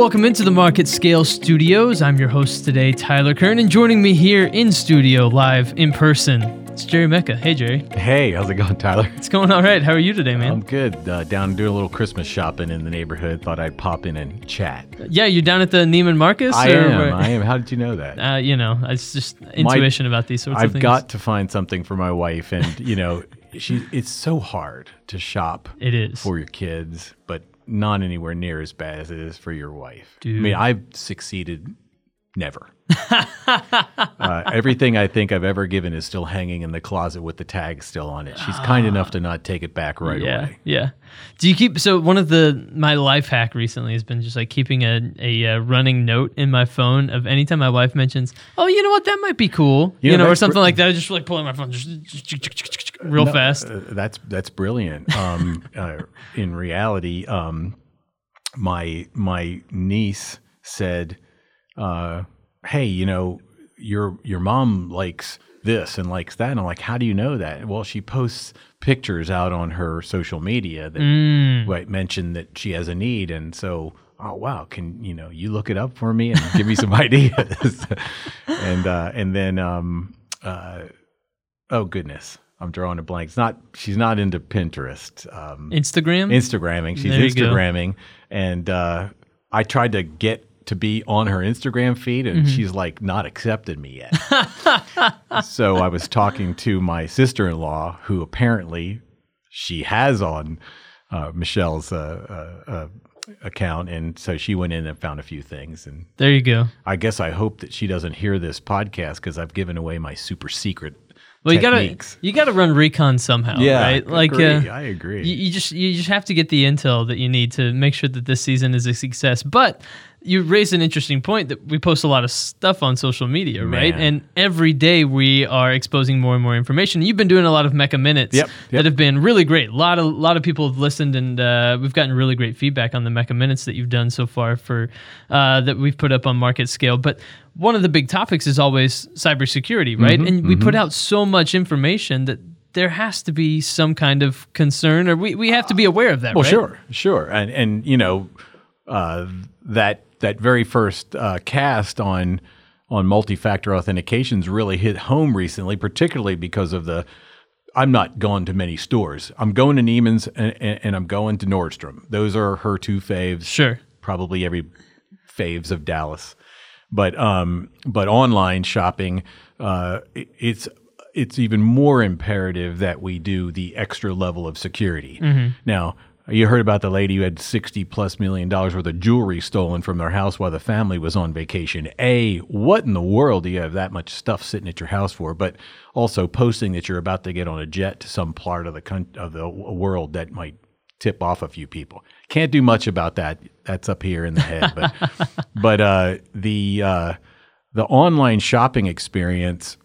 Welcome into the Market Scale Studios. I'm your host today, Tyler Kern, and joining me here in studio, live in person, it's Jerry Mecca. Hey, Jerry. Hey, how's it going, Tyler? It's going all right. How are you today, man? I'm good. Uh, down doing a little Christmas shopping in the neighborhood. Thought I'd pop in and chat. yeah, you're down at the Neiman Marcus. I am. where- I am. How did you know that? Uh, you know, it's just intuition about these sorts of things. I've got to find something for my wife, and you know, she. It's so hard to shop It is. for your kids, but not anywhere near as bad as it is for your wife. I mean, I've succeeded never. uh, everything I think I've ever given is still hanging in the closet with the tag still on it. She's kind enough to not take it back right yeah, away. yeah. Do you keep so one of the my life hack recently has been just like keeping a a uh, running note in my phone of anytime my wife mentions, oh, you know what, that might be cool, you, You know, know, or something br- like that. I just like pulling my phone, just real No, fast. uh, that's that's brilliant. Um, uh, in reality, um, my my niece said, uh, "Hey, you know, your your mom likes this and likes that." And I'm like, "How do you know that?" Well, she posts pictures out on her social media that Mm. right, mention that she has a need, and so. Oh wow! Can you know you look it up for me and give me some ideas, and uh, and then um, uh, oh goodness, I'm drawing a blank. It's not. She's not into Pinterest. Um, Instagram. Instagramming. She's you go. Instagramming, and uh, I tried to get to be on her Instagram feed, and Mm-hmm. she's like not accepted me yet. so I was talking to my sister-in-law, who apparently she has on uh, Michelle's uh, uh, uh, account, and so she went in and found a few things, and there you go. I guess I hope that she doesn't hear this podcast because I've given away my super secret. Well, you techniques. gotta you gotta run recon somehow, right? I Like, agree. uh, I agree. you, you just you just have to get the intel that you need to make sure that this season is a success. But you raised an interesting point that we post a lot of stuff on social media, right? Man. And every day we are exposing more and more information. You've been doing a lot of Mecca minutes Yep, that have been really great. A lot of lot of people have listened, and uh, we've gotten really great feedback on the Mecca minutes that you've done so far for uh, that we've put up on market scale. But one of the big topics is always cybersecurity, right? Mm-hmm, and we put out so much information that there has to be some kind of concern, or we, we have to be aware of that. Well, right? sure, sure, and and you know uh, that that very first uh, cast on on multi-factor authentications really hit home recently, particularly because of the. I'm not going to many stores. I'm going to Neiman's and, and, and I'm going to Nordstrom. Those are her two faves. Sure. probably every faves of Dallas. But um, but online shopping, uh, it- it's it's even more imperative that we do the extra level of security. Now, you heard about the lady who had sixty plus million dollars worth of jewelry stolen from their house while the family was on vacation. A, what in the world do you have that much stuff sitting at your house for? But also posting that you're about to get on a jet to some part of the coun- of the world that might tip off a few people. Can't do much about that. That's up here in the head. But but uh, the uh, the online shopping experience,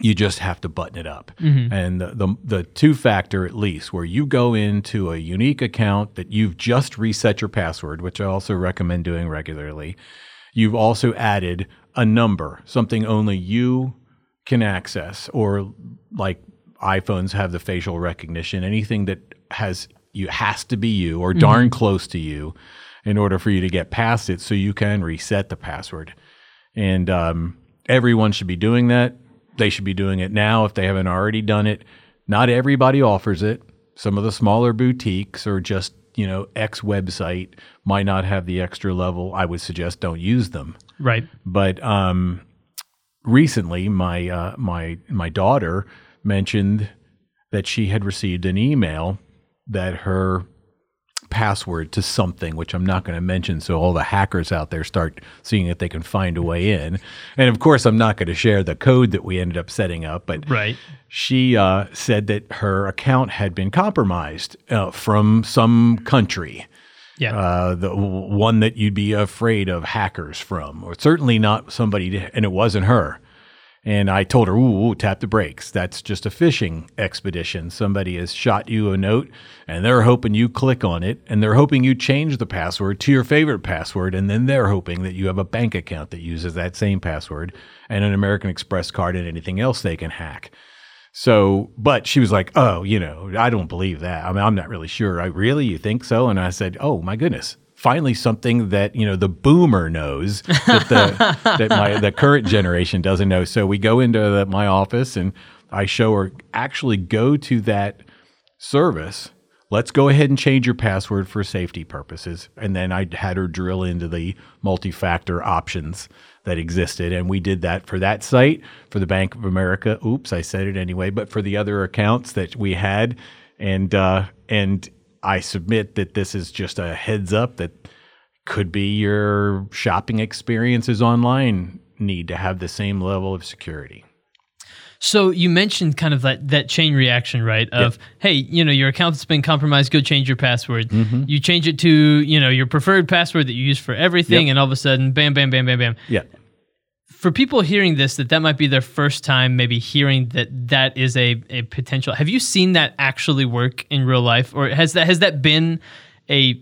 you just have to button it up. And the, the the two factor at least, where you go into a unique account that you've just reset your password, which I also recommend doing regularly. You've also added a number, something only you can access, or like iPhones have the facial recognition, anything that has you has to be you or darn close to you in order for you to get past it so you can reset the password. And um, everyone should be doing that. They should be doing it now if they haven't already done it. Not everybody offers it. Some of the smaller boutiques or just, you know, X website might not have the extra level. I would suggest don't use them. Right. But um, recently, my uh, my my daughter mentioned that she had received an email that her password to something, which I'm not going to mention, so all the hackers out there start seeing if they can find a way in. And of course, I'm not going to share the code that we ended up setting up, but Right. she uh, said that her account had been compromised uh, from some country Yeah. uh, the one that you'd be afraid of hackers from, or certainly not somebody, to, and it wasn't her. And I told her, ooh, ooh, tap the brakes. That's just a phishing expedition. Somebody has shot you a note and they're hoping you click on it and they're hoping you change the password to your favorite password. And then they're hoping that you have a bank account that uses that same password and an American Express card and anything else they can hack. So, but she was like, "Oh, you know, I don't believe that. I mean, I'm not really sure. I really, you think so?" And I said, "Oh my goodness, finally something that you know the boomer knows that the that my the current generation doesn't know. So we go into the, my office and I show her actually go to that service. Let's go ahead and change your password for safety purposes. And then I had her drill into the multi-factor options that existed. And we did that for that site, for the Bank of America. Oops, I said it anyway, but for the other accounts that we had. And uh, and I submit that this is just a heads up that could be your shopping experiences online need to have the same level of security. So you mentioned kind of that that chain reaction, right? Of hey, you know, your account's been compromised. Go change your password. Mm-hmm. You change it to you know your preferred password that you use for everything, Yep. and all of a sudden, bam, bam, bam, bam, bam. Yeah. For people hearing this, that that might be their first time, maybe hearing that that is a a potential. Have you seen that actually work in real life, or has that has that been a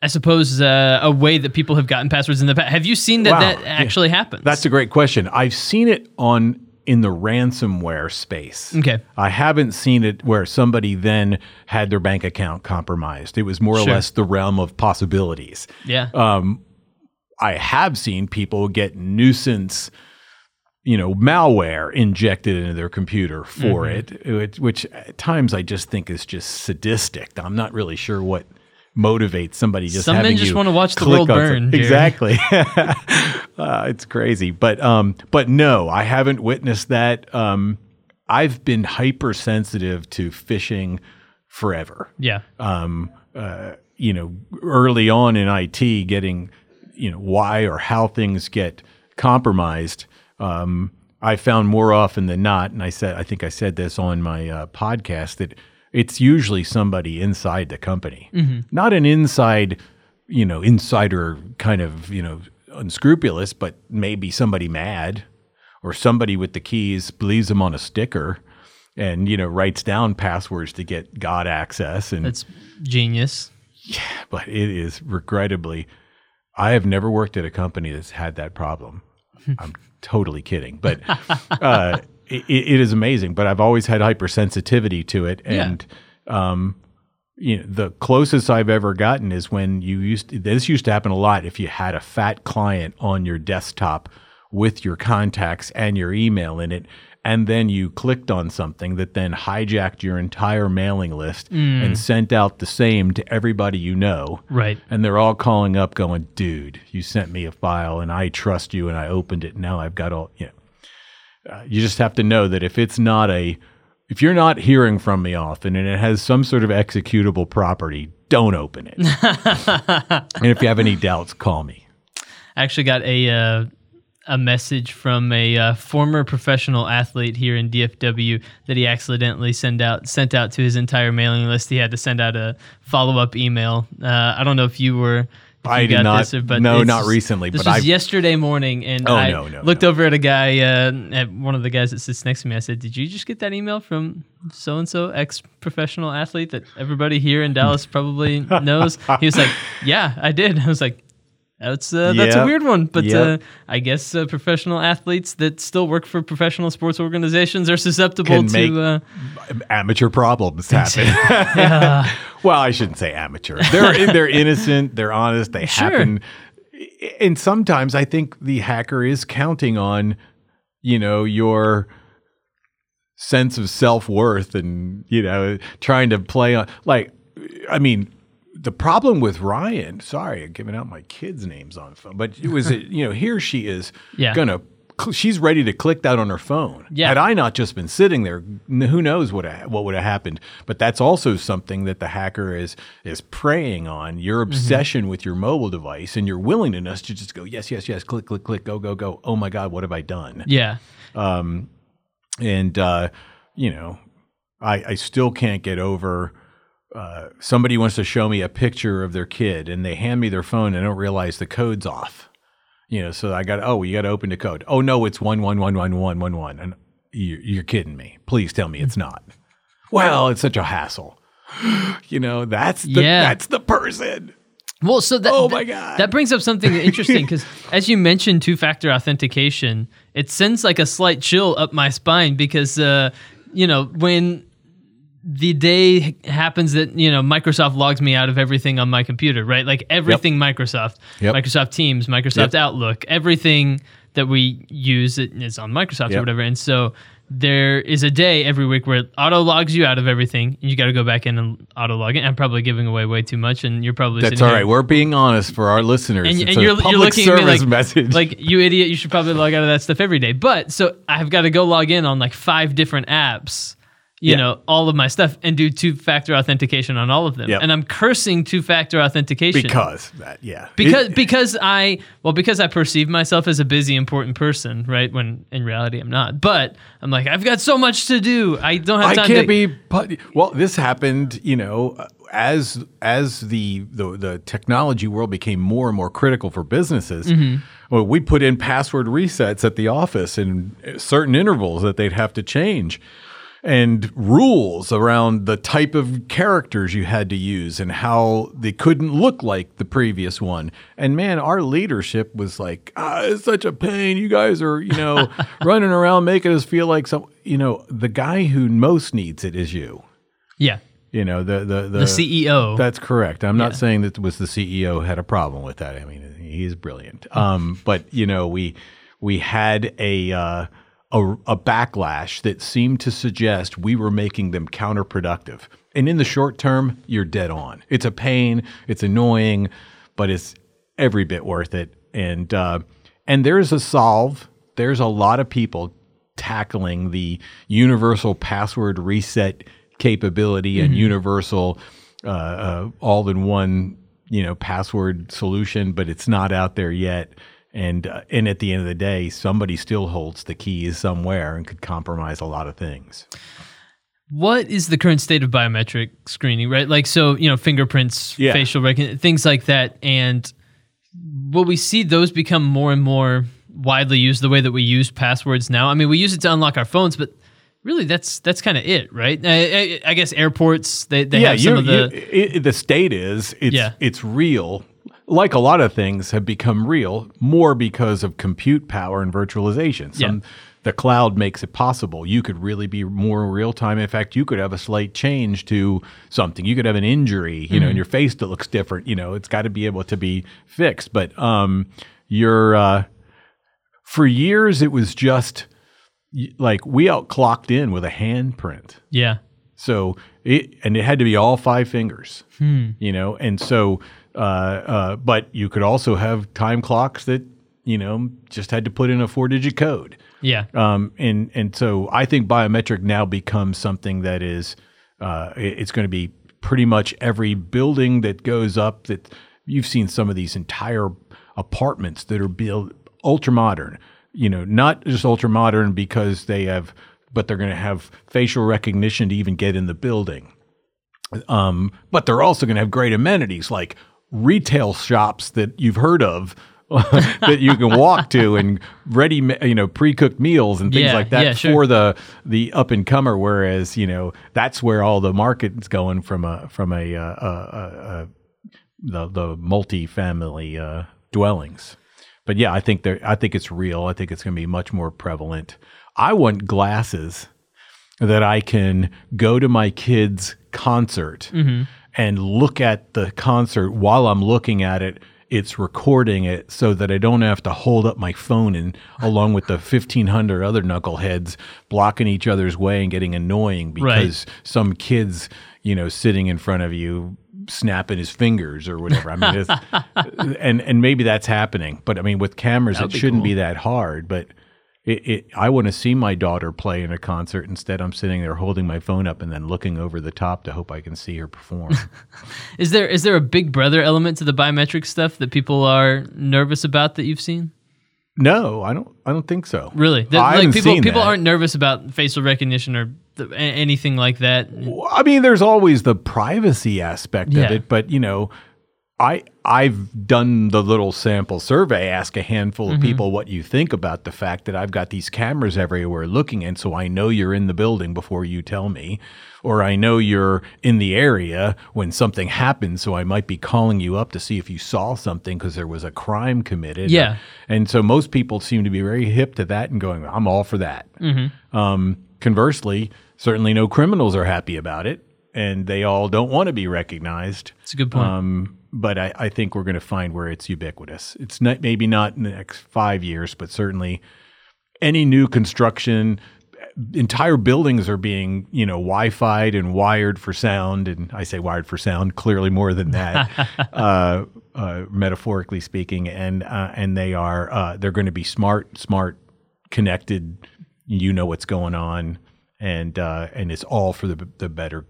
I suppose uh, a way that people have gotten passwords in the past. Have you seen that Wow. that Yeah. actually happens? That's a great question. I've seen it on in the ransomware space. okay. I haven't seen it where somebody then had their bank account compromised. It was more or less the realm of possibilities. Yeah. Um, I have seen people get nuisance, you know, malware injected into their computer for Mm-hmm. it, which at times I just think is just sadistic. I'm not really sure what motivates somebody just Some men just you wanna watch the world burn, Exactly. uh, it's crazy, but um, but no, I haven't witnessed that. Um, I've been hypersensitive to phishing forever yeah. um, uh, you know, early on in IT, getting, you know, why or how things get compromised. Um, I found more often than not, and I said, I think I said this on my uh, podcast that it's usually somebody inside the company, not an inside, you know, insider kind of, you know, unscrupulous, but maybe somebody mad or somebody with the keys leaves them on a sticker and you know writes down passwords to get god access and That's genius. Yeah but it is regrettably i have never worked at a company that's had that problem i'm totally kidding but uh, it, it is amazing but i've always had hypersensitivity to it Yeah. and um, you know the closest i've ever gotten is when you used this used to happen a lot if you had a fat client on your desktop with your contacts and your email in it and then you clicked on something that then hijacked your entire mailing list and sent out the same to everybody you know. Right. and they're all calling up going dude you sent me a file and i trust you and i opened it. Now i've got all you know. Uh, you just have to know that if it's not a if you're not hearing from me often and it has some sort of executable property don't open it. And if you have any doubts call me. I actually got a uh, a message from a uh, former professional athlete here in DFW that he accidentally sent out sent out to his entire mailing list. He had to send out a follow up email. Uh, I don't know if you were. If I you did not- This or, but no, not recently, This but was I've- yesterday morning, and Oh, I no, no, looked no. over at a guy, uh, at one of the guys that sits next to me. I said, "Did you just get that email from so and so ex professional athlete that everybody here in Dallas probably knows?" He was like, "Yeah, I did." I was like. That's uh, that's a weird one, but Yep. uh, I guess uh, professional athletes that still work for professional sports organizations are susceptible Can to. Uh, amateur problems happen well i shouldn't say amateur they're they're innocent they're honest they Sure. happen and sometimes i think the hacker is counting on you know your sense of self-worth and you know trying to play on like i mean the problem with Ryan, sorry, I'm giving out my kids' names on the phone, but it was, you know, here she is Yeah. gonna, she's ready to click that on her phone. Yeah. Had I not just been sitting there, who knows what ha- what would have happened? But that's also something that the hacker is is preying on your obsession with your mobile device and your willingness to just go, yes, yes, yes, click, click, click, go, go, go. Oh my God, what have I done? yeah, and uh, you know, I, I still can't get over. Uh, somebody wants to show me a picture of their kid, and they hand me their phone, and I don't realize the code's off. You know, so I got oh, you got to open the code. Oh no, it's one one one one one one one, and you, you're kidding me. Please tell me it's not. Well, it's such a hassle. You know, that's the, Yeah. that's the person. Well, so that Oh my God. that brings up something interesting because as you mentioned two-factor authentication, it sends like a slight chill up my spine because uh, you know when the day happens that you know Microsoft logs me out of everything on my computer, right? Like everything Microsoft, Yep. Microsoft Teams, Microsoft Yep. Outlook, everything that we use it is on Microsoft or whatever. And so there is a day every week where it auto logs you out of everything. And you got to go back in and auto log in. I'm probably giving away way too much, and you're probably That's all here- We're being honest for our listeners. and, it's and a you're, public you're looking at me like, message. like you idiot you should probably log out of that stuff every day but so i've got to go log in on like five different apps you Yeah. know all of my stuff and do two-factor authentication on all of them Yep. and i'm cursing two-factor authentication because that, yeah. because It- because i well because i perceive myself as a busy important person right when in reality i'm not but i'm like i've got so much to do i don't have time I can't to be. Well, this happened. You know, as as the the the technology world became more and more critical for businesses. Mm-hmm. Well, we put in password resets at the office in certain intervals that they'd have to change. And rules around the type of characters you had to use and how they couldn't look like the previous one. And man, our leadership was like, ah, it's such a pain. You guys are, you know, running around making us feel like some, you know, the guy who most needs it is you. yeah You know, the the the, the ceo That's correct. I'm not saying that it was the CEO who had a problem with that. I mean, he's brilliant. Um, but you know, we we had a, uh, a a backlash that seemed to suggest we were making them counterproductive. And in the short term, you're dead on. It's a pain. It's annoying, but it's every bit worth it. And uh, and there's a solve. There's a lot of people tackling the universal password reset capability and universal uh, uh, all-in-one you know password solution, but it's not out there yet. And uh, and at the end of the day, somebody still holds the keys somewhere and could compromise a lot of things. what is the current state of biometric screening right like so you know fingerprints Yeah. facial recognition things like that and will we see those become more and more widely used the way that we use passwords now i mean we use it to unlock our phones but really that's that's kind of it right I, I, I guess airports they, they have some of the it- the state is it's Yeah. it's real. Like a lot of things have become real more because of compute power and virtualization. Some, The cloud makes it possible. You could really be more real time. In fact, you could have a slight change to something. You could have an injury, you know, in your face that looks different. You know, it's got to be able to be fixed. But um, you're uh, for years it was just like we outclocked in with a handprint. yeah So it and it had to be all five fingers, you know, and so uh, uh, but you could also have time clocks that you know just had to put in a four digit code, yeah. Um, and and so I think biometric now becomes something that is uh, it's going to be pretty much every building that goes up that you've seen some of these entire apartments that are built ultra modern you know not just ultra modern because they have but they're going to have facial recognition to even get in the building. Um, but they're also going to have great amenities like retail shops that you've heard of that you can walk to and ready, you know, pre-cooked meals and things Yeah, like that yeah, sure. for the the up and comer. Whereas you know that's where all the market's going from a from a, uh, uh, uh, uh, the the multi-family uh, dwellings. But yeah, I think there. I think it's real. I think it's going to be much more prevalent. I want glasses that I can go to my kid's concert and look at the concert while I'm looking at it. It's recording it so that I don't have to hold up my phone and along with the 1500 other knuckleheads blocking each other's way and getting annoying because some kids, you know, sitting in front of you snapping his fingers or whatever. I mean, it's, and and maybe that's happening, but I mean, with cameras, it shouldn't cool. be that hard. But it, it, I want to see my daughter play in a concert. Instead, I'm sitting there holding my phone up and then looking over the top to hope I can see her perform. is there is there a big brother element to the biometric stuff that people are nervous about that you've seen no, I don't. I don't think so. Really, That- I like haven't people people that. aren't nervous about facial recognition or th- anything like that. I mean, there's always the privacy aspect Yeah. of it, but you know, I I've done the little sample survey, ask a handful Mm-hmm. of people what you think about the fact that I've got these cameras everywhere looking, and so I know you're in the building before you tell me, or I know you're in the area when something happens, so I might be calling you up to see if you saw something because there was a crime committed. Yeah. and so most people seem to be very hip to that and going, I'm all for that. Mm-hmm. Um, conversely, certainly no criminals are happy about it, and they all don't want to be recognized. It's a good point. Um, but I, I think we're going to find where it's ubiquitous. It's not maybe not in the next five years, but certainly any new construction, entire buildings are being you know Wi-Fi'd and wired for sound, and I say wired for sound, clearly more than that, uh, uh, metaphorically speaking, and uh, and they are uh, they're going to be smart, smart, connected. You know what's going on, and uh, and it's all for the the better,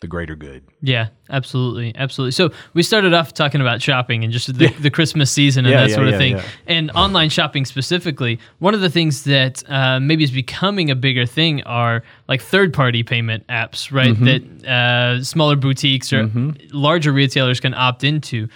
the greater good. Yeah, absolutely, absolutely. So we started off talking about shopping and just the, the Christmas season and Yeah, that yeah, sort of yeah, thing, yeah. and online shopping specifically. One of the things that uh, maybe is becoming a bigger thing are like third-party payment apps, right? Mm-hmm. That uh, smaller boutiques or larger retailers can opt into.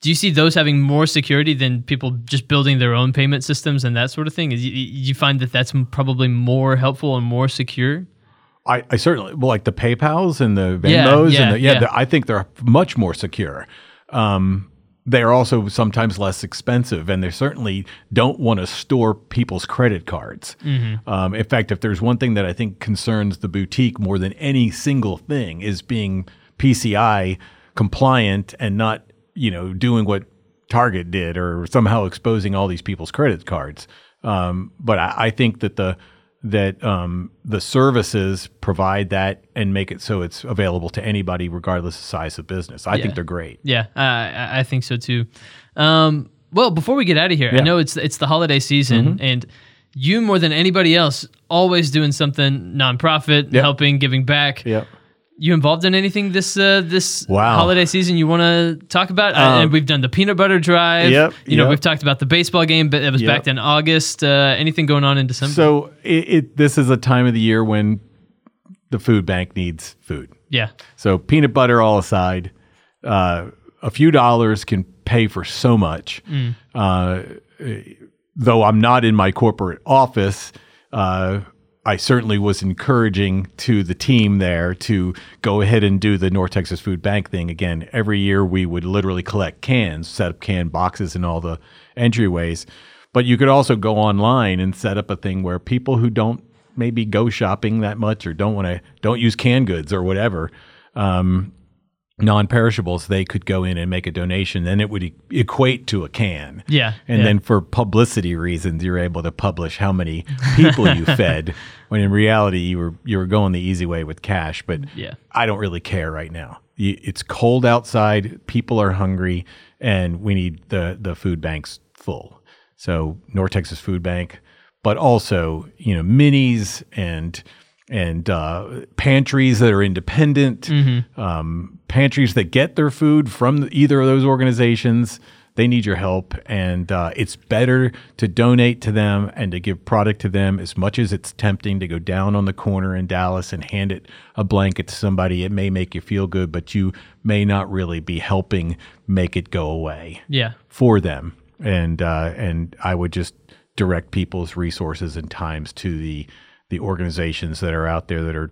Do you see those having more security than people just building their own payment systems and that sort of thing? Is you, you find that that's probably more helpful and more secure? I, I certainly well, like the PayPal's and the Yeah, Venmos yeah, and the, yeah, yeah. the- I think they're much more secure. Um, they are also sometimes less expensive, and they certainly don't want to store people's credit cards. Mm-hmm. Um, in fact, if there's one thing that I think concerns the boutique more than any single thing is being PCI compliant and not, you know, doing what Target did or somehow exposing all these people's credit cards. Um, but I, I think that the that um, the services provide that and make it so it's available to anybody regardless of size of business. I Yeah. think they're great. Yeah, I, I- I think so too. Um, well, before we get out of here, I Yeah. Mm-hmm. know it's it's the holiday season, and you more than anybody else always doing something nonprofit, Yep. helping, giving back. Yep. You involved in anything this uh, this Wow. holiday season you want to talk about? Uh, and we've done the peanut butter drive. Yep, You know, yep. we've talked about the baseball game, but it was Yep. back in August. Uh, anything going on in December? So it, it this is a time of the year when the food bank needs food. yeah, So peanut butter all aside, uh, a few dollars can pay for so much. Uh, though I'm not in my corporate office, uh, I certainly was encouraging to the team there to go ahead and do the North Texas Food Bank thing again. Every year we would literally collect cans, set up can boxes in all the entryways. But you could also go online and set up a thing where people who don't maybe go shopping that much or don't want to don't use canned goods or whatever um, non-perishables they could go in and make a donation then it would e- equate to a can Yeah, and yeah. then for publicity reasons you're able to publish how many people you fed when in reality you were you were going the easy way with cash but Yeah. i don't really care right now it's cold outside people are hungry and we need the the food banks full so north texas food bank but also you know minis and and uh, pantries that are independent, um, pantries that get their food from either of those organizations. They need your help, and uh, it's better to donate to them and to give product to them as much as it's tempting to go down on the corner in Dallas and hand it a blanket to somebody. It may make you feel good, but you may not really be helping make it go away yeah, for them. And uh, and I would just direct people's resources and times to the the organizations that are out there that are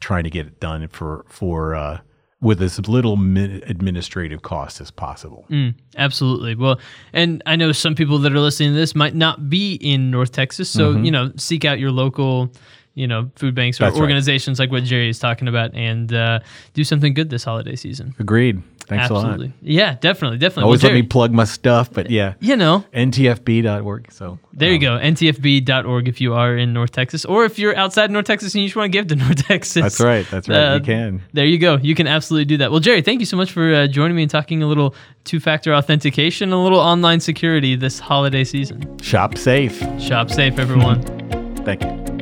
trying to get it done for for uh, with as little administrative cost as possible. Mm, absolutely. Well, and I know some people that are listening to this might not be in North Texas, so you know, seek out your local, you know, food banks or Mm-hmm. That's right. organizations like what Jerry is talking about, and uh, do something good this holiday season. Agreed. Thanks absolutely. a lot. Yeah, definitely, definitely. Always well, let me plug my stuff, but yeah, you know, ntfb.org. So there you go. NTFB.org if you are in North Texas, or if you're outside North Texas and you just want to give to North Texas. that's right. That's right. Uh, you can. There you go. You can absolutely do that. Well, Jerry, thank you so much for uh, joining me and talking a little two factor authentication, a little online security this holiday season. Shop safe. Shop safe, everyone. Thank you.